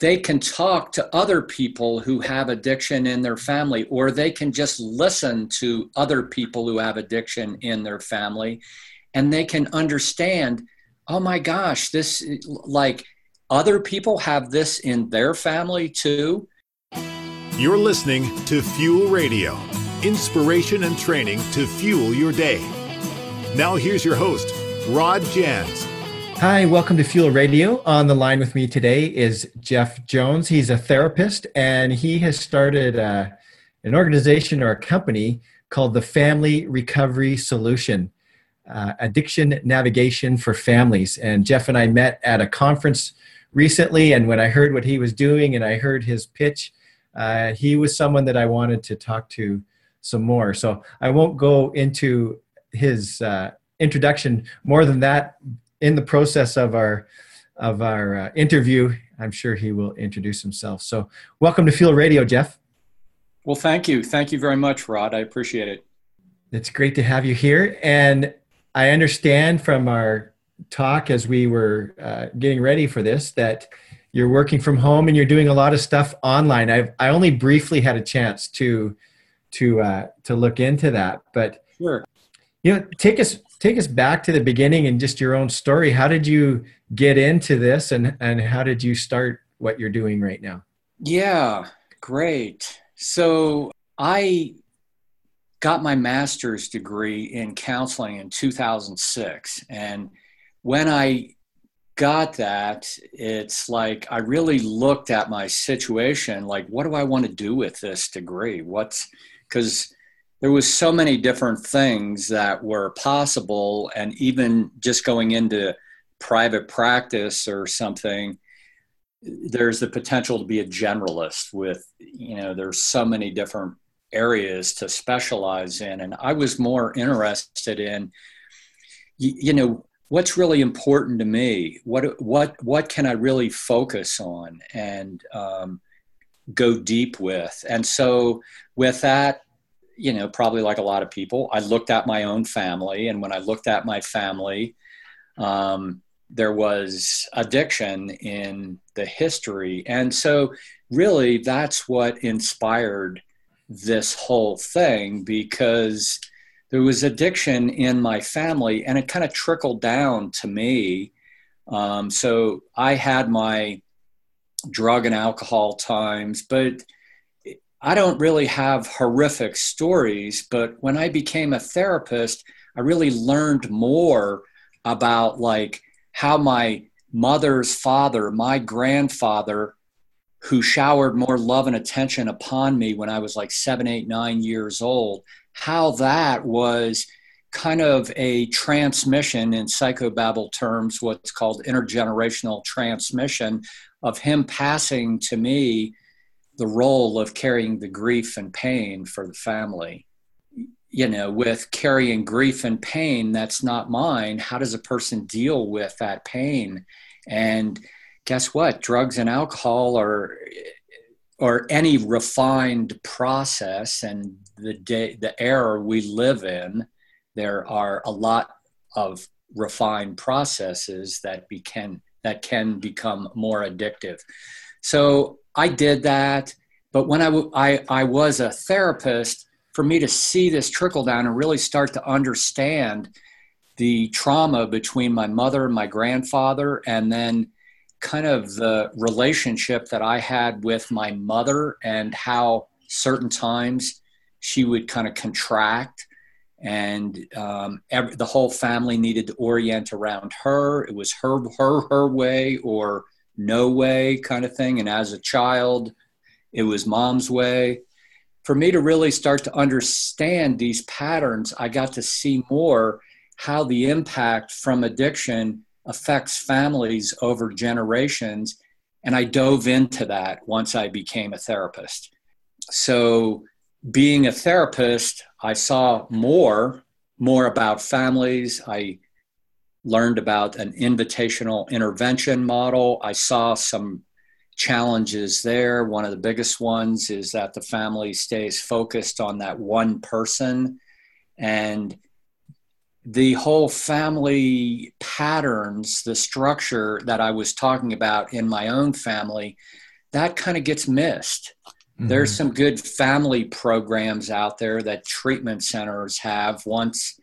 they can talk to other people who have addiction in their family, or they can just listen to other people who have addiction in their family, and they can understand, oh my gosh, this, like, other people have this in their family too. You're listening to Fuel Radio inspiration and training to fuel your day. Now, here's your host, Rod Jans. Hi, welcome to Fuel Radio. On the line with me today is Jeff Jones. He's a therapist and he has started uh, an organization or a company called the Family Recovery Solution, uh, Addiction Navigation for Families. And Jeff and I met at a conference recently, and when I heard what he was doing and I heard his pitch, uh, he was someone that I wanted to talk to some more. So I won't go into his uh, introduction more than that in the process of our of our uh, interview, I'm sure he will introduce himself. So, welcome to Fuel Radio, Jeff. Well, thank you. Thank you very much, Rod. I appreciate it. It's great to have you here. And I understand from our talk as we were uh, getting ready for this that you're working from home and you're doing a lot of stuff online. I've I only briefly had a chance to to uh, to look into that, but sure. You know, take us take us back to the beginning and just your own story. How did you get into this and, and how did you start what you're doing right now? Yeah, great. So I got my master's degree in counseling in 2006. And when I got that, it's like I really looked at my situation like, what do I want to do with this degree? What's because there was so many different things that were possible and even just going into private practice or something there's the potential to be a generalist with you know there's so many different areas to specialize in. And i was more interested in you know what's really important to me? What what what can i really focus on and um, go deep with? And so with that you know, probably like a lot of people, I looked at my own family. And when I looked at my family, um, there was addiction in the history. And so, really, that's what inspired this whole thing because there was addiction in my family and it kind of trickled down to me. Um, so, I had my drug and alcohol times, but I don't really have horrific stories, but when I became a therapist, I really learned more about like how my mother's father, my grandfather, who showered more love and attention upon me when I was like seven, eight, nine years old, how that was kind of a transmission in psychobabble terms, what's called intergenerational transmission of him passing to me the role of carrying the grief and pain for the family. You know, with carrying grief and pain that's not mine, how does a person deal with that pain? And guess what? Drugs and alcohol are or any refined process and the day the era we live in, there are a lot of refined processes that can that can become more addictive. So I did that. But when I, w- I, I was a therapist, for me to see this trickle down and really start to understand the trauma between my mother and my grandfather, and then kind of the relationship that I had with my mother and how certain times she would kind of contract and um, every, the whole family needed to orient around her. It was her, her, her way or no way kind of thing. And as a child, it was mom's way. For me to really start to understand these patterns, I got to see more how the impact from addiction affects families over generations. And I dove into that once I became a therapist. So, being a therapist, I saw more more about families. I learned about an invitational intervention model. I saw some challenges there. One of the biggest ones is that the family stays focused on that one person and the whole family patterns, the structure that I was talking about in my own family, that kind of gets missed. Mm-hmm. There's some good family programs out there that treatment centers have once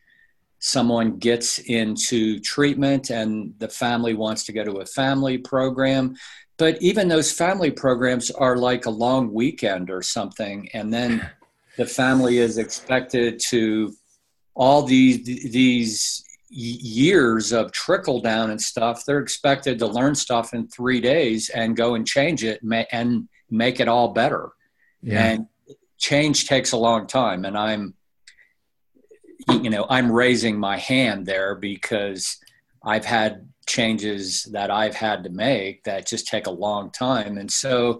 someone gets into treatment and the family wants to go to a family program. But even those family programs are like a long weekend or something. And then the family is expected to all these these years of trickle down and stuff they're expected to learn stuff in three days and go and change it and make it all better yeah. and change takes a long time and i'm you know i'm raising my hand there because i've had changes that i've had to make that just take a long time. And so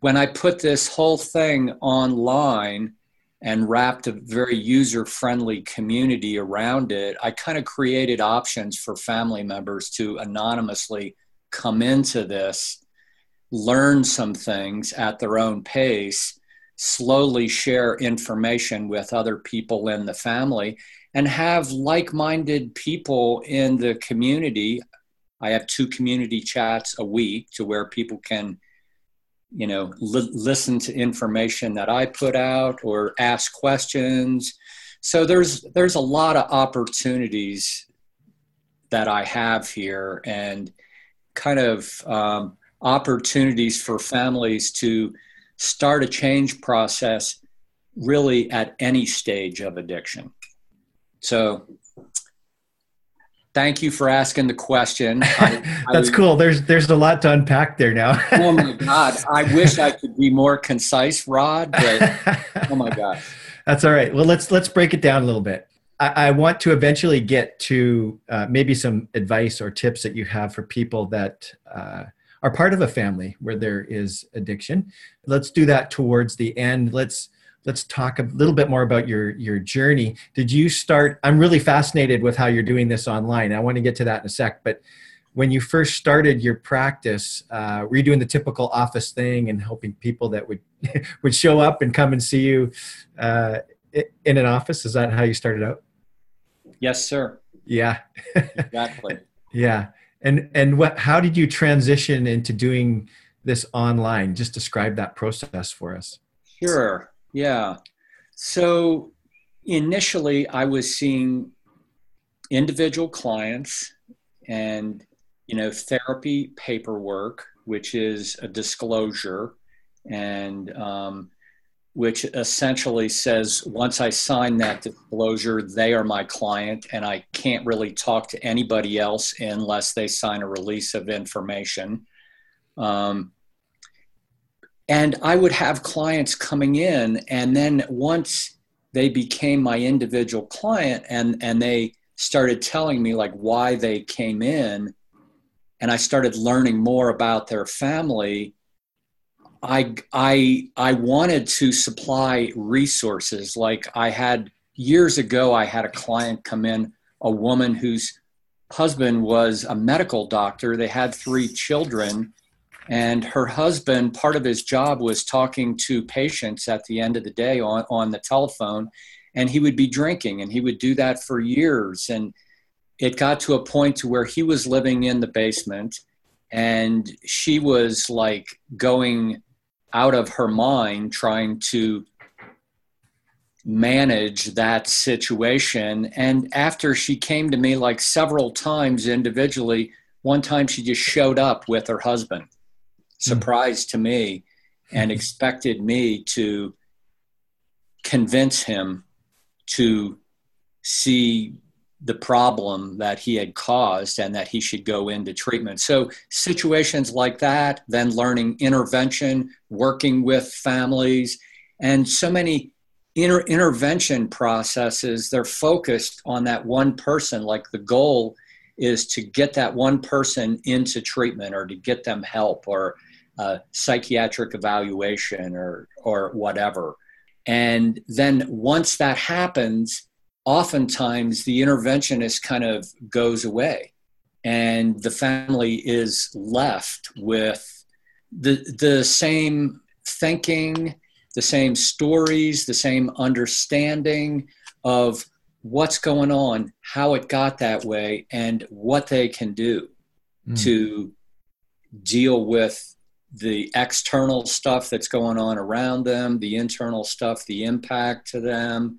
when i put this whole thing online and wrapped a very user friendly community around it, I kind of created options for family members to anonymously come into this, learn some things at their own pace, slowly share information with other people in the family, and have like minded people in the community. I have two community chats a week to where people can you know li- listen to information that i put out or ask questions so there's there's a lot of opportunities that i have here and kind of um, opportunities for families to start a change process really at any stage of addiction so thank you for asking the question. I, That's I, cool. There's there's a lot to unpack there now. oh my God! I wish I could be more concise, Rod. But oh my God. That's all right. Well, let's let's break it down a little bit. I, I want to eventually get to uh, maybe some advice or tips that you have for people that uh, are part of a family where there is addiction. Let's do that towards the end. Let's let's talk a little bit more about your your journey. Did you start i'm really fascinated with how you're doing this online. I want to get to that in a sec but when you first started your practice uh, were you doing the typical office thing and helping people that would would show up and come and see you uh, in an office? Is that how you started out? Yes sir. Yeah. Exactly. Yeah and and what how did you transition into doing this online? Just describe that process for us. Sure. Yeah. So initially, I was seeing individual clients and, you know, therapy paperwork, which is a disclosure. And um, which essentially says once I sign that disclosure, they are my client, and I can't really talk to anybody else unless they sign a release of information. Um, and I would have clients coming in, and then once they became my individual client and, and they started telling me like why they came in, and I started learning more about their family, I, I, I wanted to supply resources. Like I had years ago, I had a client come in, a woman whose husband was a medical doctor. They had three children and her husband, part of his job was talking to patients at the end of the day on, on the telephone. And he would be drinking, and he would do that for years. And it got to a point to where he was living in the basement, and she was like going out of her mind trying to manage that situation. And after she came to me like several times individually, one time she just showed up with her husband. Hmm. Surprise to me and hmm. expected me to convince him to see the problem that he had caused and that he should go into treatment. So, situations like that, then learning intervention, working with families, and so many inter- intervention processes, they're focused on that one person. Like the goal is to get that one person into treatment or to get them help or psychiatric evaluation or or whatever. And then once that happens, oftentimes the interventionist kind of goes away and the family is left with the the same thinking, the same stories, the same understanding of what's going on, how it got that way, and what they can do mm. to deal with the external stuff that's going on around them, the internal stuff, the impact to them,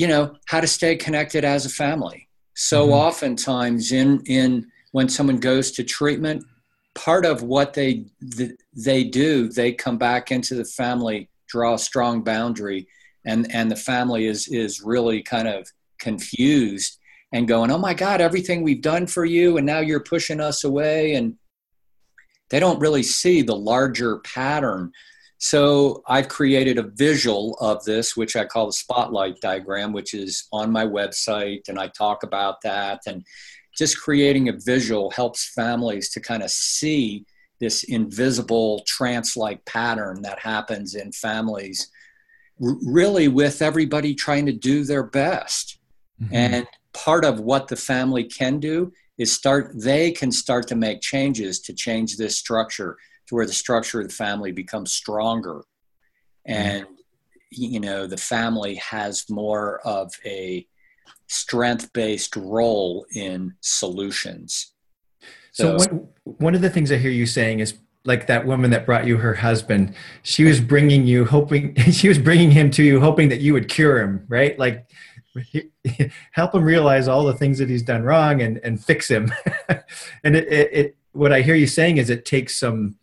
you know, how to stay connected as a family. So mm-hmm. oftentimes in in when someone goes to treatment, part of what they they do, they come back into the family, draw a strong boundary, and and the family is is really kind of confused and going, "Oh my God, everything we've done for you, and now you're pushing us away," and they don't really see the larger pattern. So I've created a visual of this, which I call the spotlight diagram, which is on my website, and I talk about that. And just creating a visual helps families to kind of see this invisible trance like pattern that happens in families, really with everybody trying to do their best. Mm-hmm. And part of what the family can do is start they can start to make changes to change this structure to where the structure of the family becomes stronger. Mm-hmm. And you know the family has more of a strength based role in solutions. So, so one, one of the things i hear you saying is like that woman that brought you her husband she was bringing you hoping she was bringing him to you hoping that you would cure him right? Like help him realize all the things that he's done wrong and, and fix him. and it, it, it, what I hear you saying is it takes some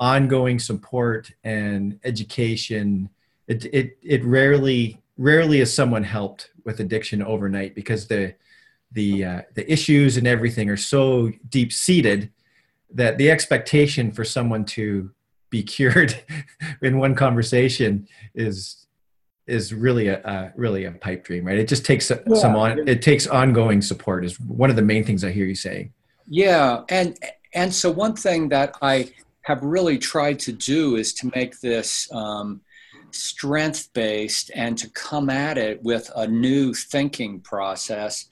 ongoing support and education. It, it, it rarely, rarely is someone helped with addiction overnight because the, the, uh, the issues and everything are so deep seated that the expectation for someone to be cured in one conversation is is really a uh, really a pipe dream, right? It just takes yeah. some on it takes ongoing support is one of the main things I hear you saying. Yeah, and and so one thing that I have really tried to do is to make this um, strength based and to come at it with a new thinking process.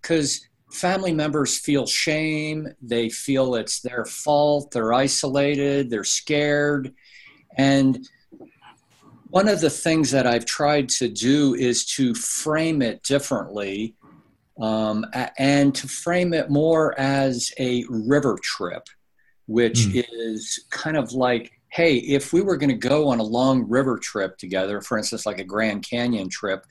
Because family members feel shame they feel it's their fault they're isolated they're scared and one of the things that I've tried to do is to frame it differently um, and to frame it more as a river trip, which mm. is kind of like, hey, if we were going to go on a long river trip together, for instance, like a Grand Canyon trip,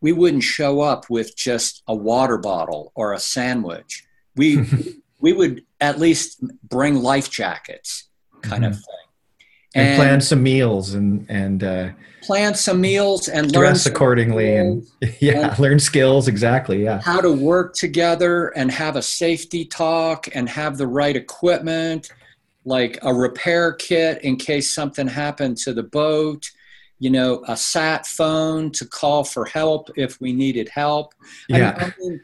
we wouldn't show up with just a water bottle or a sandwich. We we would at least bring life jackets, kind mm-hmm. of thing and, and, plan some meals and and uh, plan some meals and dress accordingly and yeah and learn skills exactly yeah. How to work together and have a safety talk and have the right equipment like a repair kit in case something happened to the boat you know a sat phone to call for help if we needed help. Yeah. I mean,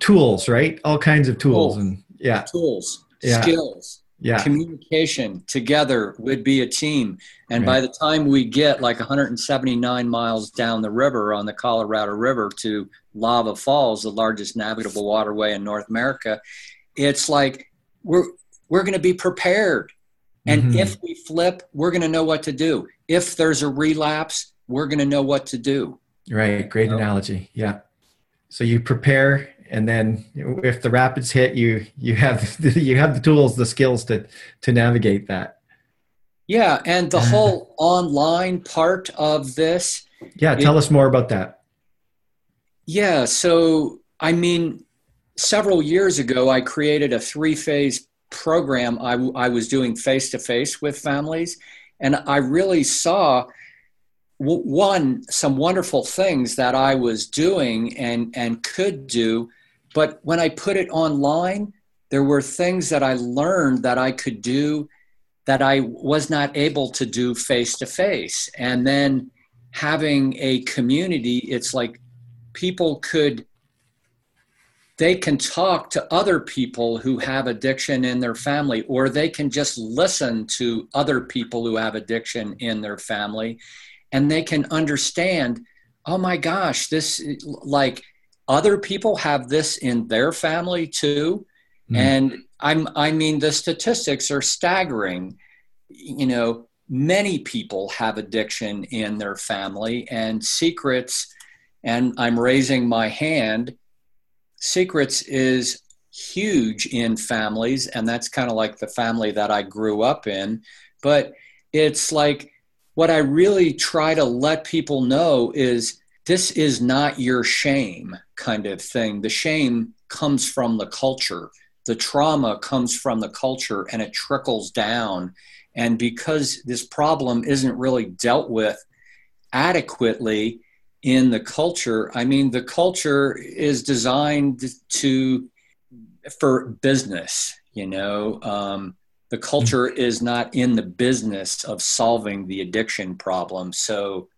tools right? All kinds of tools, tools. and yeah. Tools yeah. skills yeah. communication together would be a team. And right. by the time we get like 179 miles down the river on the Colorado River to Lava Falls, the largest navigable waterway in North America, it's like we're we're going to be prepared. And mm-hmm. if we flip, we're going to know what to do. If there's a relapse, we're going to know what to do. Right. Great analogy. Yeah. So you prepare and then if the rapids hit you you have the, you have the tools the skills to to navigate that. Yeah and the whole online part of this yeah tell it, us more about that. Yeah so i mean several years ago i created a three phase program I, I was doing face to face with families and i really saw one some wonderful things that i was doing and and could do but when I put it online, there were things that I learned that I could do that I was not able to do face to face. And then having a community, it's like people could they can talk to other people who have addiction in their family or they can just listen to other people who have addiction in their family and they can understand oh my gosh this like other people have this in their family too mm. and i'm i mean the statistics are staggering you know many people have addiction in their family and secrets and i'm raising my hand secrets is huge in families, and that's kind of like the family that I grew up in. But it's like what I really try to let people know is this is not your shame kind of thing. The shame comes from the culture, the trauma comes from the culture, and it trickles down. And because this problem isn't really dealt with adequately in the culture, I mean, the culture is designed to for business. You know, um, the culture is not in the business of solving the addiction problem. So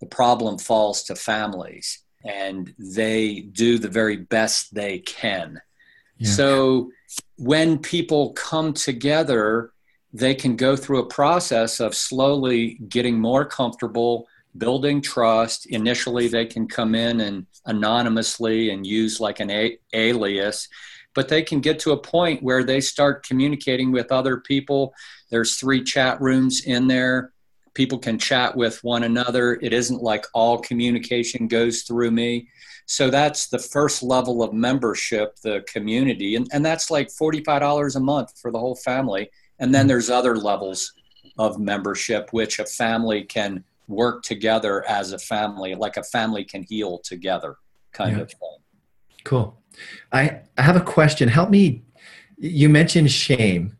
the problem falls to families and they do the very best they can. Yeah. So when people come together, they can go through a process of slowly getting more comfortable, building trust. Initially, they can come in and anonymously and use like an a- alias, but they can get to a point where they start communicating with other people. There's three chat rooms in there people can chat with one another. It isn't like all communication goes through me. So that's the first level of membership, the community. And, and that's like $45 a month for the whole family. And then mm-hmm. there's other levels of membership, which a family can work together as a family, like a family can heal together kind yeah. of thing. Cool. I, I have a question. Help me. You mentioned shame.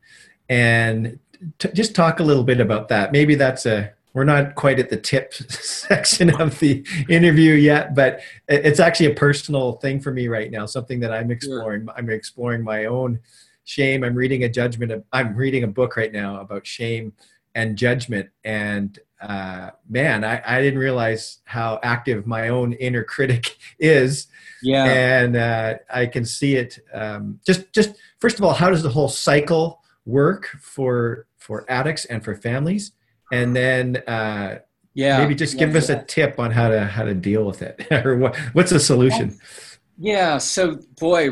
And t- just talk a little bit about that. Maybe that's a we're not quite at the tip section of the interview yet, but it's actually a personal thing for me right now. Something that I'm exploring. I'm exploring my own shame. I'm reading a judgment. Of, I'm reading a book right now about shame and judgment. And uh, man, I, I didn't realize how active my own inner critic is. Yeah. And uh, I can see it. Um, just, just first of all, how does the whole cycle work for for addicts and for families and then uh, yeah maybe just give yeah, us a tip on how to how to deal with it or what what's the solution yeah so boy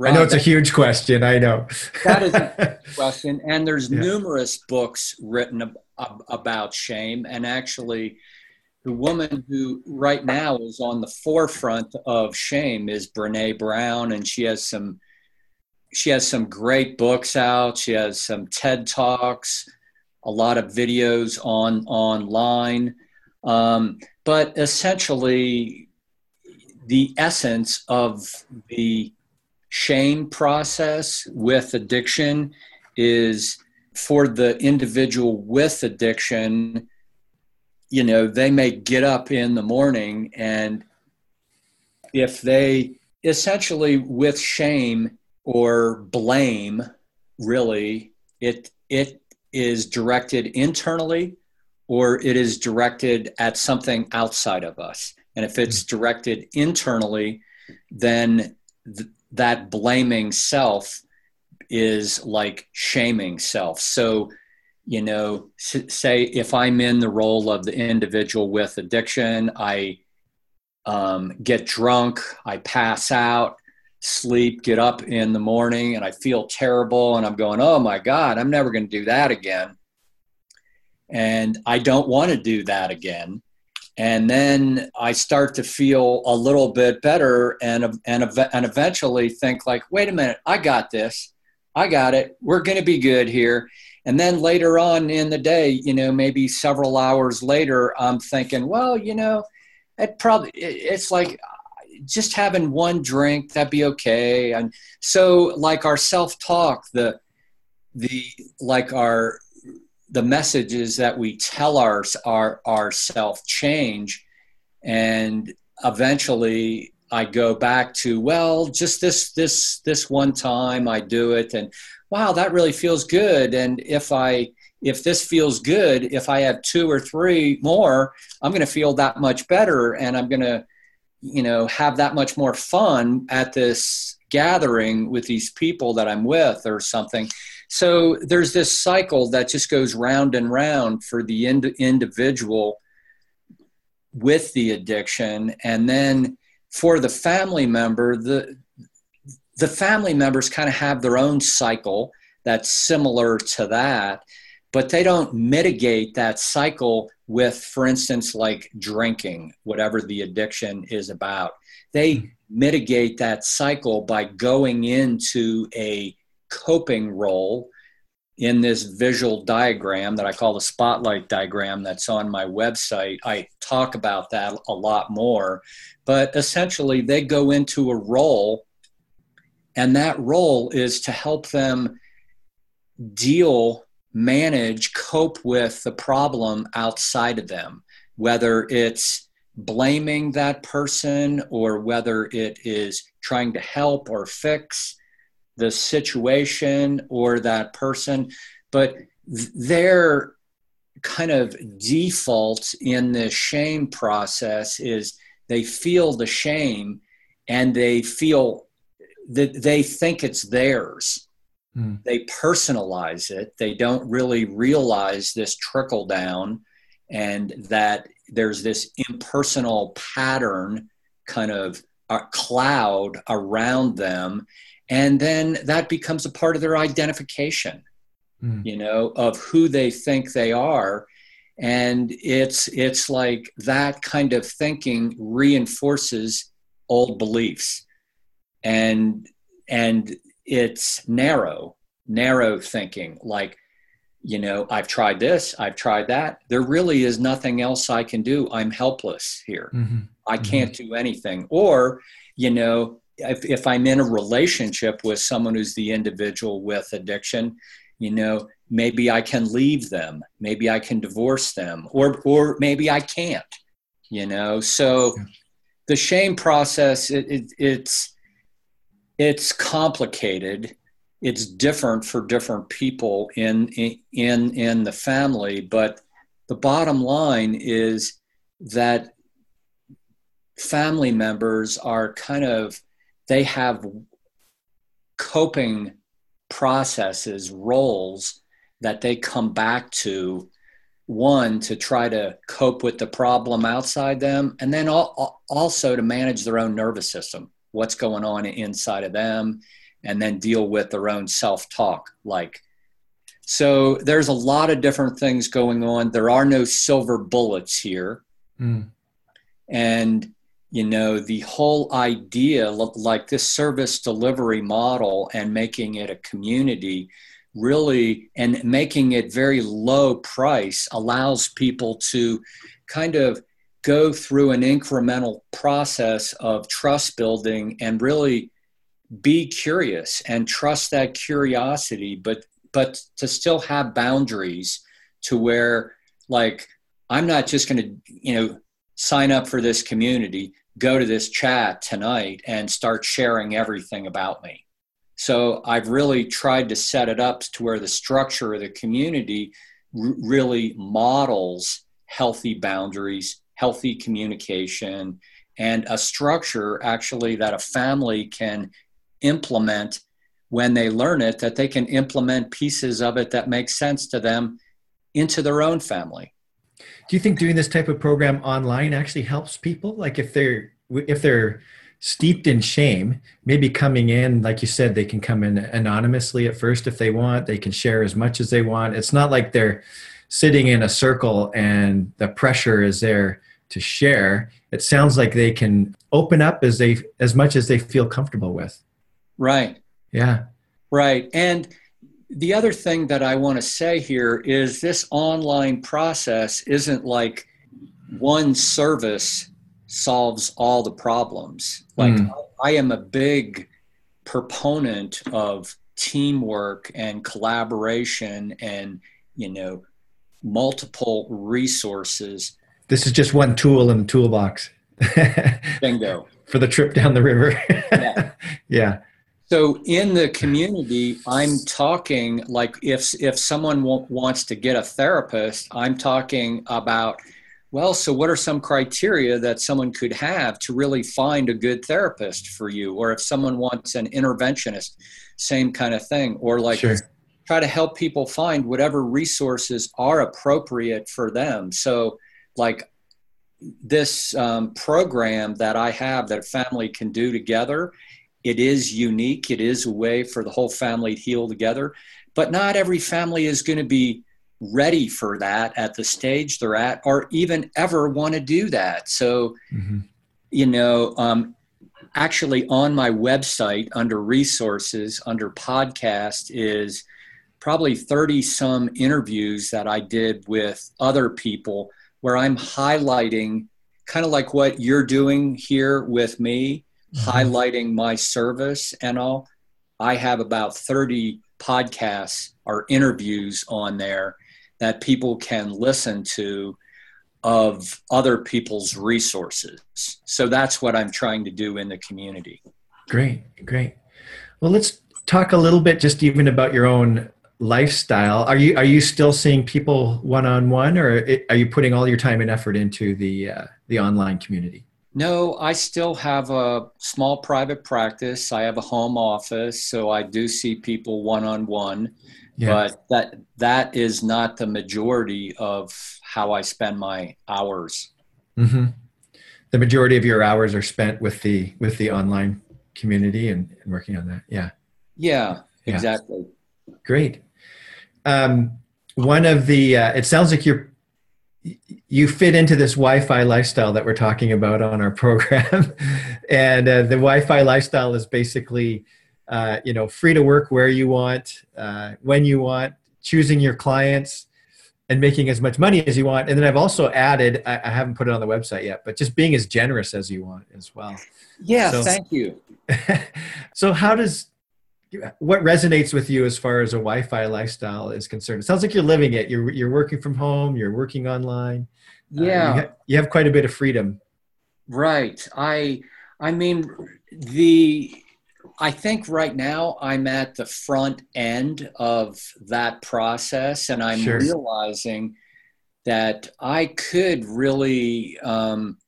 I know it's a huge question. I know. that is a question. And there's yeah. numerous books written ab- ab- about shame. And actually, the woman who right now is on the forefront of shame is Brene Brown. And she has some she has some great books out. She has some TED talks, a lot of videos on online. Um, but essentially, the essence of the shame process with addiction is for the individual with addiction. You know, they may get up in the morning and if they essentially with shame or blame really it it is directed internally or it is directed at something outside of us. And if it's directed internally then th- that blaming self is like shaming self. So you know say if i'm in the role of the individual with addiction i um, get drunk i pass out sleep, get up in the morning, and I feel terrible. And I'm going, oh my God, I'm never going to do that again. And I don't want to do that again. And then I start to feel a little bit better and, and, and eventually think, like, wait a minute, I got this. I got it. We're going to be good here. And then later on in the day, you know, maybe several hours later, I'm thinking, well, you know, it probably, it's like just having one drink that'd be okay. And so like our self-talk the the like our the messages that we tell our our ourself change. And eventually i go back to well just this this this one time i do it and wow that really feels good. And if i if this feels good if i have two or three more i'm going to feel that much better and i'm going to you know have that much more fun at this gathering with these people that I'm with or something. So there's this cycle that just goes round and round for the ind- individual with the addiction and then for the family member the the family members kind of have their own cycle that's similar to that but they don't mitigate that cycle with, for instance, like drinking, whatever the addiction is about. They hmm. mitigate that cycle by going into a coping role in this visual diagram that I call the spotlight diagram that's on my website. I talk about that a lot more. But essentially, they go into a role, and that role is to help them deal, manage, cope with the problem outside of them, whether it's blaming that person or whether it is trying to help or fix the situation or that person. But their kind of default in the shame process is they feel the shame and they feel that they think it's theirs. Mm. They personalize it. They don't really realize this trickle down and that there's this impersonal pattern kind of a cloud around them and then that becomes a part of their identification mm. you know of who they think they are and it's it's like that kind of thinking reinforces old beliefs and and it's narrow narrow thinking like you know, I've tried this, I've tried that. There really is nothing else I can do. I'm helpless here. Mm-hmm. I mm-hmm. can't do anything. Or, you know, if, if I'm in a relationship with someone who's the individual with addiction, you know, maybe I can leave them, maybe I can divorce them, or or maybe I can't, you know. So the shame process, it, it, it's it's complicated. It's different for different people in in in the family but the bottom line is that family members are kind of they have coping processes roles that they come back to. One to try to cope with the problem outside them and then also to manage their own nervous system what's going on inside of them and then deal with their own self talk like so there's a lot of different things going on there are no silver bullets here mm. and you know the whole idea like this service delivery model and making it a community really and making it very low price allows people to kind of go through an incremental process of trust building and really be curious and trust that curiosity but but to still have boundaries to where like i'm not just going to you know sign up for this community go to this chat tonight and start sharing everything about me. So i've really tried to set it up to where the structure of the community r- really models healthy boundaries healthy communication and a structure actually that a family can implement when they learn it that they can implement pieces of it that make sense to them into their own family. Do you think doing this type of program online actually helps people? Like if they're if they're steeped in shame maybe coming in like you said they can come in anonymously at first if they want. They can share as much as they want. It's not like they're sitting in a circle and the pressure is there to share it sounds like they can open up as they as much as they feel comfortable with Right. Yeah. Right. And the other thing that I want to say here is this online process isn't like one service solves all the problems. Like mm. I am a big proponent of teamwork and collaboration and, you know, multiple resources. This is just one tool in the toolbox. Bingo. For the trip down the river. yeah. yeah. So in the community, I'm talking like if if someone w- wants to get a therapist, I'm talking about well, so what are some criteria that someone could have to really find a good therapist for you? Or if someone wants an interventionist, same kind of thing. Or like sure. try to help people find whatever resources are appropriate for them. So, like this um, program that I have that a family can do together it is unique. It is a way for the whole family to heal together. But not every family is going to be ready for that at the stage they're at or even ever want to do that. So, mm-hmm. you know, um, actually on my website under resources, under podcast, is probably 30 some interviews that I did with other people where I'm highlighting kind of like what you're doing here with me, mm-hmm. highlighting my service and all. I have about 30 podcasts or interviews on there that people can listen to of other people's resources. So that's what I'm trying to do in the community. Great, great. Well, let's talk a little bit just even about your own lifestyle. Are you are you still seeing people one on one, or are you putting all your time and effort into the uh, the online community? No, I still have a small private practice. I have a home office, so I do see people one on one. But that that is not the majority of how I spend my hours. Mm-hmm. The majority of your hours are spent with the with the online community and, and working on that. Yeah. Yeah. Exactly. Yeah. Great. Um, one of the uh, it sounds like you're you fit into this Wi-Fi lifestyle that we're talking about on our program, and uh, the Wi-Fi lifestyle is basically, uh, you know, free to work where you want, uh, when you want, choosing your clients, and making as much money as you want. And then I've also added, I, I, haven't put it on the website yet, but just being as generous as you want as well. Yeah, so, thank you. so how does what resonates with you as far as a Wi-Fi lifestyle is concerned? It sounds like you're living it. You're you're working from home. You're working online. Yeah, uh, you, ha- you have quite a bit of freedom. Right. I I mean the I think right now I'm at the front end of that process, and I'm sure. realizing that I could really, um,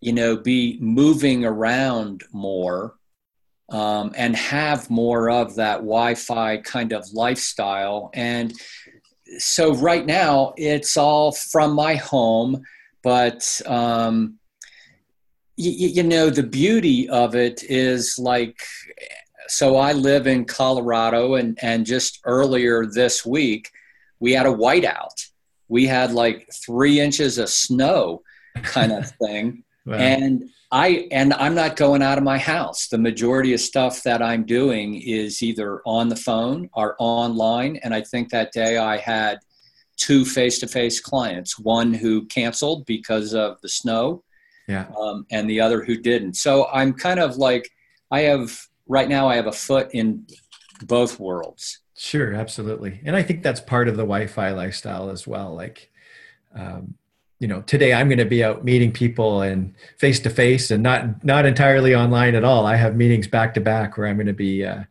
you know, be moving around more um, and have more of that Wi-Fi kind of lifestyle. And so right now it's all from my home, but um, you, you know, the beauty of it is like, so I live in Colorado, and, and just earlier this week, we had a whiteout. We had like three inches of snow, kind of thing. Wow. And I and I'm not going out of my house. The majority of stuff that I'm doing is either on the phone or online. And I think that day I had two face-to-face clients, one who canceled because of the snow, yeah. Um, and the other who didn't. So I'm kind of like, I have right now, I have a foot in both worlds. Sure, absolutely. And I think that's part of the Wi Fi lifestyle as well. Like, um, you know, today I'm going to be out meeting people and face to face and not, not entirely online at all. I have meetings back to back where I'm going to be, uh,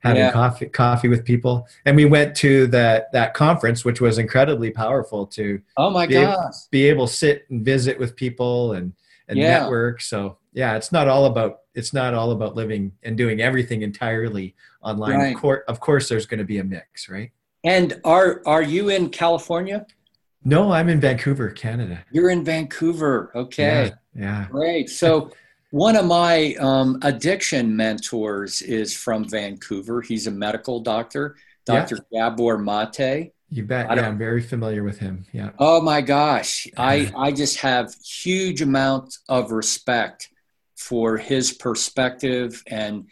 having yeah. coffee coffee with people and we went to that that conference which was incredibly powerful to oh my be gosh be able to sit and visit with people and and yeah. network. So yeah, it's not all about it's not all about living and doing everything entirely online. Right. Of, course, of course, there's going to be a mix, right? And are are you in California? No, I'm in Vancouver, Canada. You're in Vancouver. Okay. Yeah. yeah. Great. So one of my um, addiction mentors is from Vancouver. He's a medical doctor, Dr. Yeah. Gabor Mate. You bet. Yeah, I'm very familiar with him. Yeah. Oh my gosh. I, I just have huge amount of respect for his perspective and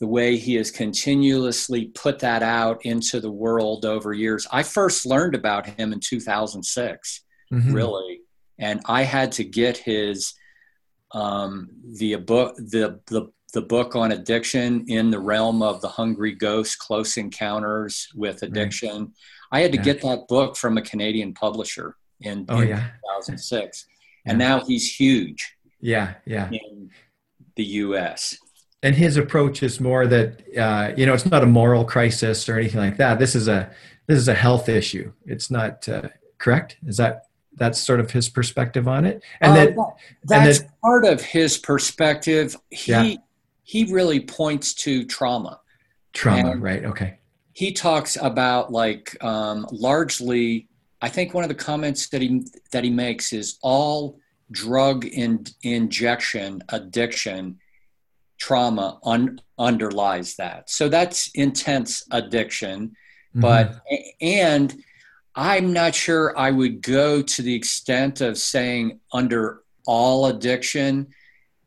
the way he has continuously put that out into the world over years. I first learned about him in 2006, mm-hmm. really, and I had to get his um, the book the the the book on addiction in the realm of the hungry ghost close encounters with addiction right. I had to yeah. get that book from a Canadian publisher in, oh, in yeah. 2006. And yeah. now he's huge. Yeah, yeah. In the US. And his approach is more that uh, you know it's not a moral crisis or anything like that. This is a this is a health issue. It's not uh, correct. Is that that's sort of his perspective on it? And uh, that, that's and part of his perspective. He yeah. he really points to trauma. Trauma, and, right? Okay he talks about like um, largely i think one of the comments that he that he makes is all drug in, injection addiction trauma un, underlies that so that's intense addiction mm-hmm. but and i'm not sure i would go to the extent of saying under all addiction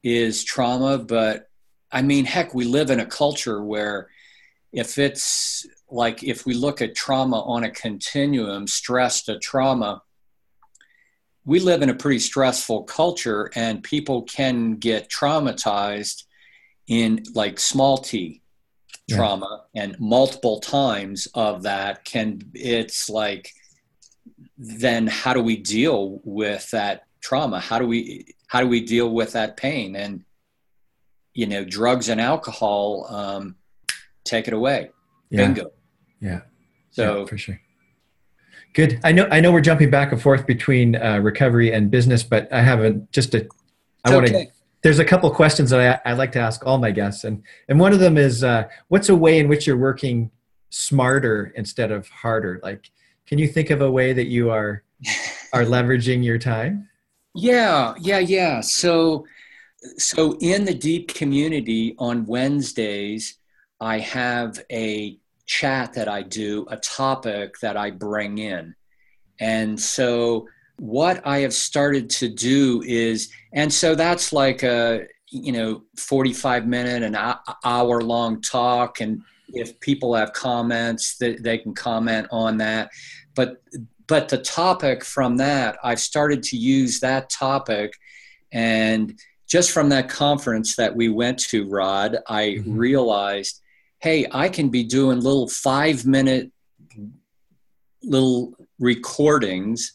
is trauma, but I mean, heck, we live in a culture where if it's like if we look at trauma on a continuum, stress to trauma, we live in a pretty stressful culture and people can get traumatized in like small t trauma yeah. and multiple times of that can it's like then how do we deal with that trauma? How do we how do we deal with that pain? And you know drugs and alcohol um, take it away. Yeah. bingo. Yeah. So yeah, for sure. Good. I know i know we're jumping back and forth between uh, recovery and business but i haven't just a i want to there's a couple questions that I, I, like to ask all my guests and and one of them is uh, what's a way in which you're working smarter instead of harder? Like can you think of a way that you are are leveraging your time? Yeah yeah yeah. So so in the deep community on wednesdays i have a chat that i do a topic that i bring in. And so what I have started to do is, and so that's like a, you know, 45 minute, an hour long talk. And if people have comments, that they can comment on that. But, but the topic from that, I've started to use that topic and just from that conference that we went to, Rod, I mm-hmm. realized, hey, I can be doing little five minute little recordings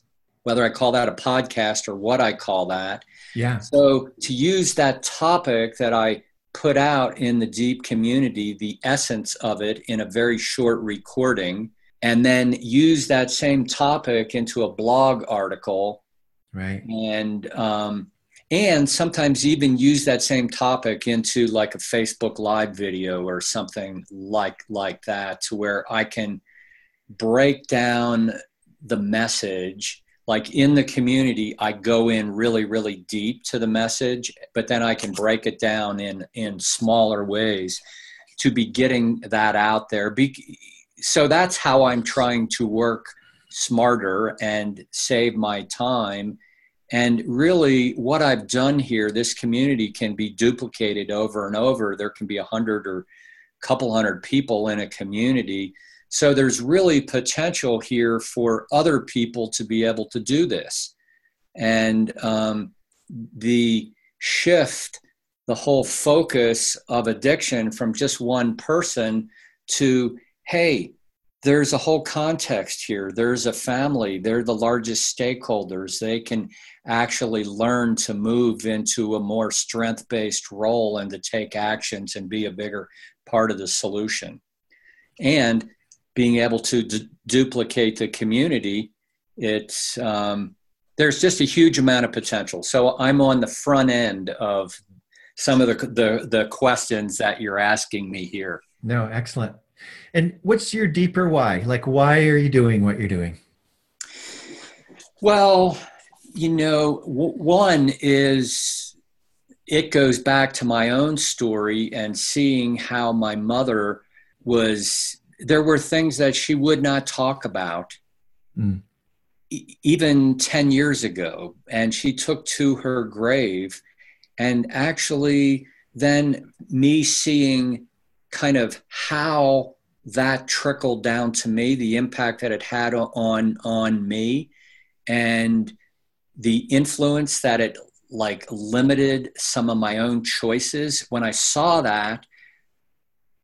whether I call that a podcast or what I call that. Yeah. So to use that topic that I put out in the deep community, the essence of it in a very short recording, and then use that same topic into a blog article. Right. And um, and sometimes even use that same topic into like a Facebook live video or something like like that to where I can break down the message like in the community i go in really really deep to the message but then i can break it down in in smaller ways to be getting that out there. Be, so that's how i'm trying to work smarter and save my time. And really what i've done here this community can be duplicated over and over. There can be a hundred or couple hundred people in a community so there's really potential here for other people to be able to do this. And um, the shift, the whole focus of addiction from just one person to, hey, there's a whole context here. There's a family. They're the largest stakeholders. They can actually learn to move into a more strength based role and to take actions and be a bigger part of the solution. And being able to d- duplicate the community, it's um, there's just a huge amount of potential. So I'm on the front end of some of the, the the questions that you're asking me here. No, excellent. And what's your deeper why? Like, why are you doing what you're doing? Well, you know, w- one is it goes back to my own story and seeing how my mother was there were things that she would not talk about mm. e- even 10 years ago and she took to her grave and actually then me seeing kind of how that trickled down to me the impact that it had on on me and the influence that it like limited some of my own choices when i saw that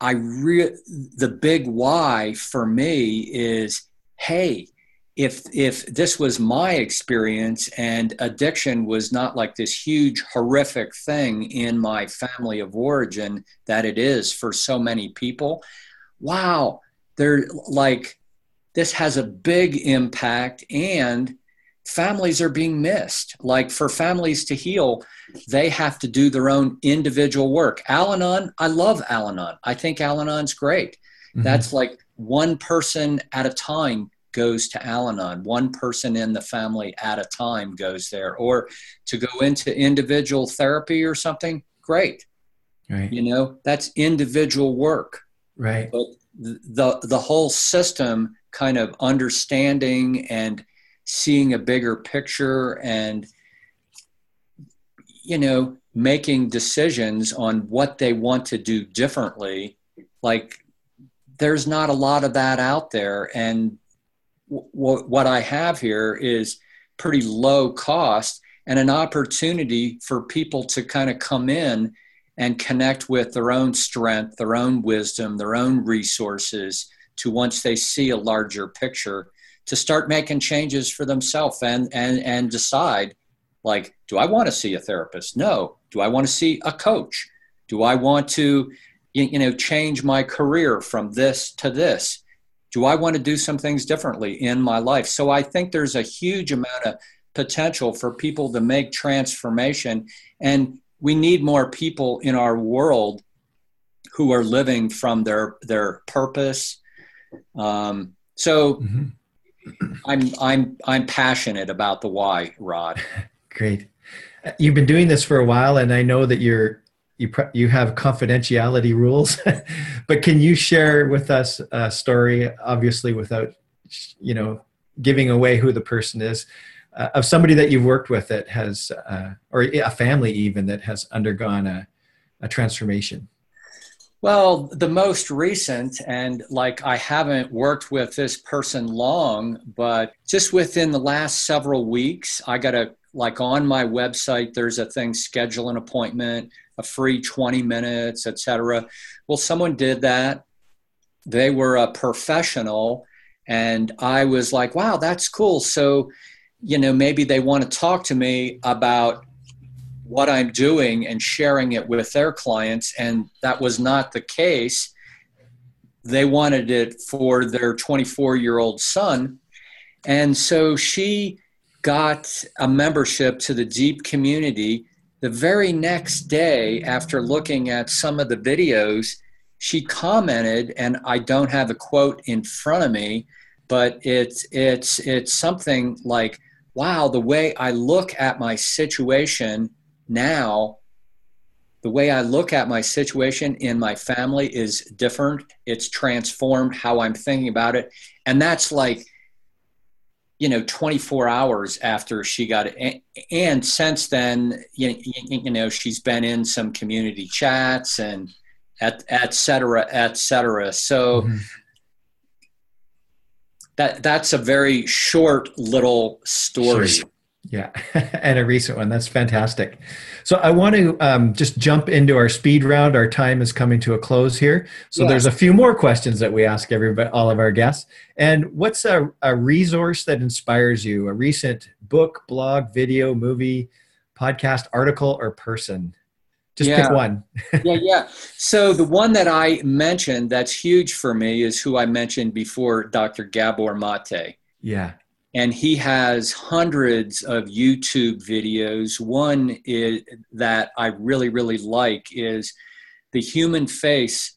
I re- the big why for me is hey if if this was my experience and addiction was not like this huge horrific thing in my family of origin that it is for so many people wow they're like this has a big impact and families are being missed. Like for families to heal, they have to do their own individual work. Al Anon, I love Al Anon. I think Al Anon's great. Mm-hmm. That's like one person at a time goes to Al Anon, one person in the family at a time goes there. Or to go into individual therapy or something, great. Right. You know, that's individual work. Right. But the the whole system kind of understanding and seeing a bigger picture and you know making decisions on what they want to do differently like there's not a lot of that out there. And w- what i have here is pretty low cost and an opportunity for people to kind of come in and connect with their own strength their own wisdom their own resources to once they see a larger picture to start making changes for themselves and and and decide like do i want to see a therapist? No. Do i want to see a coach? Do i want to you know change my career from this to this? Do i want to do some things differently in my life? So i think there's a huge amount of potential for people to make transformation and we need more people in our world who are living from their their purpose. Um, so mm-hmm. I'm I'm I'm passionate about the why, Rod. Great. You've been doing this for a while, and I know that you're you you have confidentiality rules. but can you share with us a story, obviously without you know giving away who the person is, uh, of somebody that you've worked with that has, uh, or a family even that has undergone a, a transformation? Well, the most recent, and like I haven't worked with this person long, but just within the last several weeks, I got a like on my website, there's a thing schedule an appointment, a free 20 minutes, etc. Well, someone did that. They were a professional, and I was like, wow, that's cool. So, you know, maybe they want to talk to me about what I'm doing and sharing it with their clients. And that was not the case. They wanted it for their 24 year old son. And so she got a membership to the Deep community. The very next day, after looking at some of the videos, she commented, and I don't have a quote in front of me, but it's it's it's something like, "Wow, the way I look at my situation now the way I look at my situation in my family is different. It's transformed how I'm thinking about it. And that's like, you know, 24 hours after she got it. And, since then, you, know, she's been in some community chats and et, et cetera, et cetera. So mm-hmm. that, that's a very short little story. Sure. Yeah, and a recent one. That's fantastic. So I want to um, just jump into our speed round. Our time is coming to a close here. So yes. there's a few more questions that we ask everybody, all of our guests. And what's a, a resource that inspires you? A recent book, blog, video, movie, podcast, article, or person? Just yeah. pick one. yeah, yeah. So the one that I mentioned that's huge for me is who I mentioned before, Dr. Gabor Mate. Yeah and he has hundreds of YouTube videos. One is, that I really, really like is the human face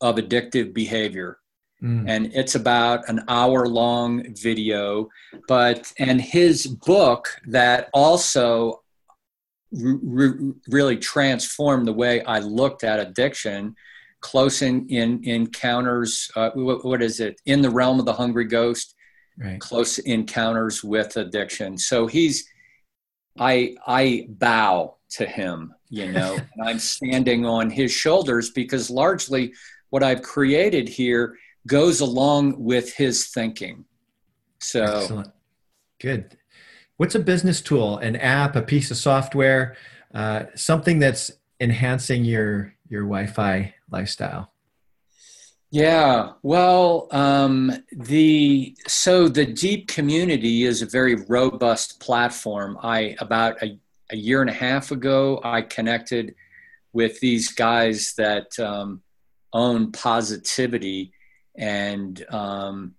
of addictive behavior. Mm. And it's about an hour long video. But, and his book that also re- really transformed the way I looked at addiction close in, in encounters uh, what, what is it in the realm of the hungry ghost right. close encounters with addiction. So he's, I, I bow to him, you know, and I'm standing on his shoulders because largely what I've created here goes along with his thinking. So Excellent. good. What's a business tool, an app, a piece of software, uh, something that's enhancing your your Wi-Fi lifestyle? Yeah, well, um, the so the Deep community is a very robust platform. I about a, a year and a half ago, I connected with these guys that um, own Positivity, and um,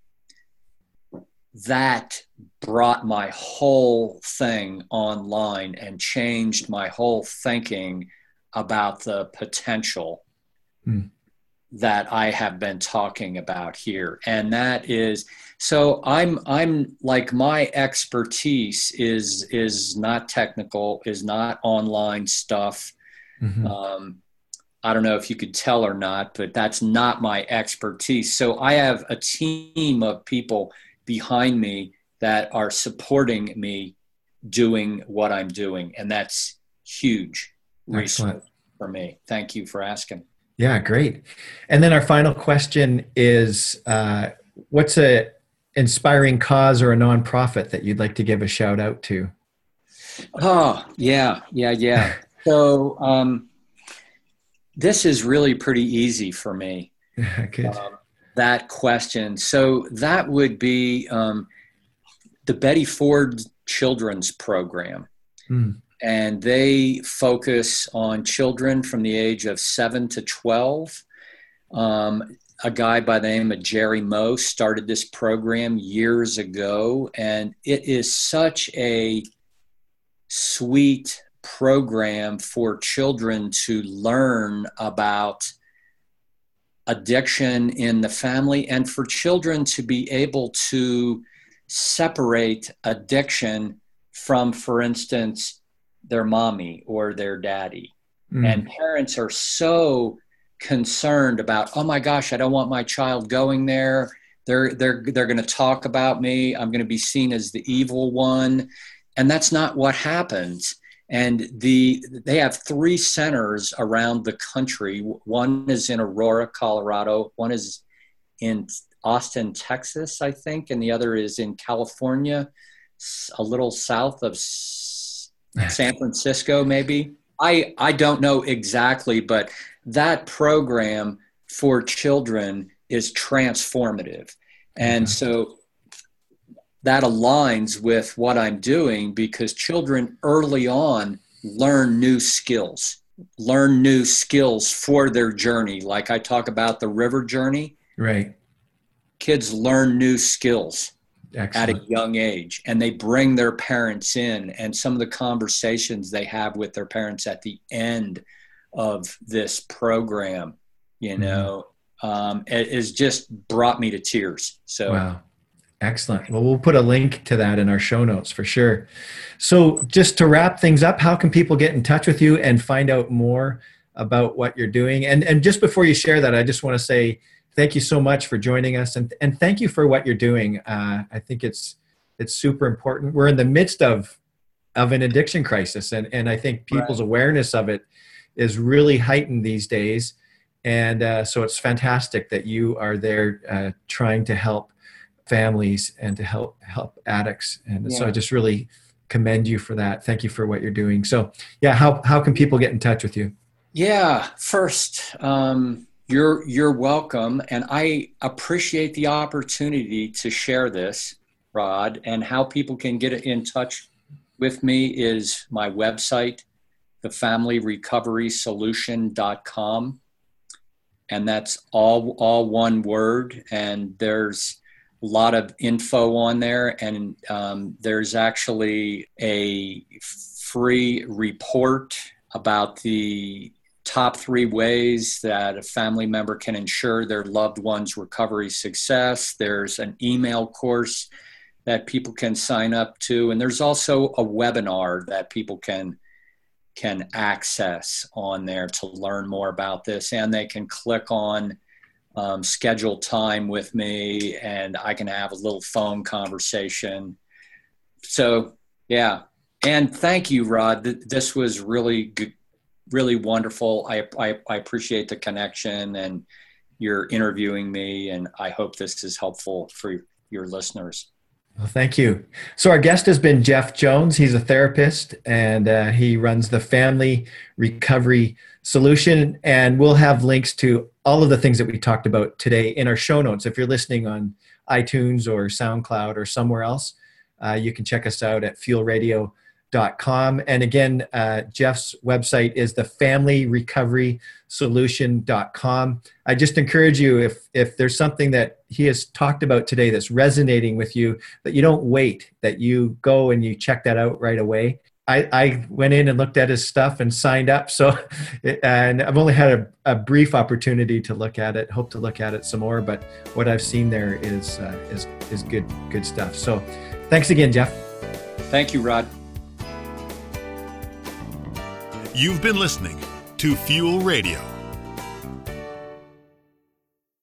that brought my whole thing online and changed my whole thinking about the potential. Mm that I have been talking about here. And that is so I'm I'm like my expertise is is not technical, is not online stuff. Mm-hmm. Um, I don't know if you could tell or not, but that's not my expertise. So I have a team of people behind me that are supporting me doing what I'm doing, and that's huge resource for me. Thank you for asking. Yeah, great. And then our final question is uh, what's a inspiring cause or a nonprofit that you'd like to give a shout out to? Oh, yeah, yeah, yeah. so um, this is really pretty easy for me. Good. Um, that question. So that would be um, the Betty Ford Children's Program. Mm. And they focus on children from the age of 7 to 12. Um, a guy by the name of Jerry Moe started this program years ago, and it is such a sweet program for children to learn about addiction in the family and for children to be able to separate addiction from, for instance, their mommy or their daddy. Mm. And parents are so concerned about, oh my gosh, I don't want my child going there. They're they're they're going to talk about me. I'm going to be seen as the evil one, and that's not what happens. And the they have three centers around the country. One is in Aurora, Colorado. One is in Austin, Texas, I think, and the other is in California, a little south of San Francisco, maybe. I I don't know exactly, but that program for children is transformative. And mm-hmm. so that aligns with what I'm doing because children early on learn new skills, learn new skills for their journey. Like I talk about the river journey. Right. Kids learn new skills Excellent. at a young age and they bring their parents in and some of the conversations they have with their parents at the end of this program, you mm-hmm. know, mm-hmm. um, it has just brought me to tears. So, wow. Excellent. Well, we'll put a link to that in our show notes for sure. So, just to wrap things up, how can people get in touch with you and find out more about what you're doing? And and just before you share that, I just want to say thank you so much for joining us, and and thank you for what you're doing. Uh, I think it's it's super important. We're in the midst of of an addiction crisis, and and I think people's right. awareness of it is really heightened these days. And uh, so it's fantastic that you are there uh, trying to help families and to help help addicts. And yeah. so I just really commend you for that. Thank you for what you're doing. So yeah, how how can people get in touch with you? Yeah, first, um, you're you're welcome, and I appreciate the opportunity to share this, Rod. And how people can get in touch with me is my website, thefamilyrecoverysolution.com. And that's all, all one word. And there's a lot of info on there. And um, there's actually a free report about the top three ways that a family member can ensure their loved one's recovery success. There's an email course that people can sign up to. And there's also a webinar that people can can access on there to learn more about this. And they can click on um, schedule time with me and I can have a little phone conversation. So, yeah. And thank you, Rod. This was really good, really wonderful. I, I, I appreciate the connection and you're interviewing me, and I hope this is helpful for your listeners. Well, thank you. So, our guest has been Jeff Jones. He's a therapist and uh, he runs the Family Recovery Solution. And we'll have links to all of the things that we talked about today in our show notes. If you're listening on iTunes or SoundCloud or somewhere else, uh, you can check us out at Fuel Radio com. And again, uh, Jeff's website is the solution.com. I just encourage you if, if there's something that he has talked about today that's resonating with you, that you don't wait, that you go and you check that out right away. I, I went in and looked at his stuff and signed up. So, and I've only had a, a, brief opportunity to look at it. Hope to look at it some more. But what I've seen there is uh, is is good good stuff. So, thanks again, Jeff. Thank you, Rod. You've been listening to Fuel Radio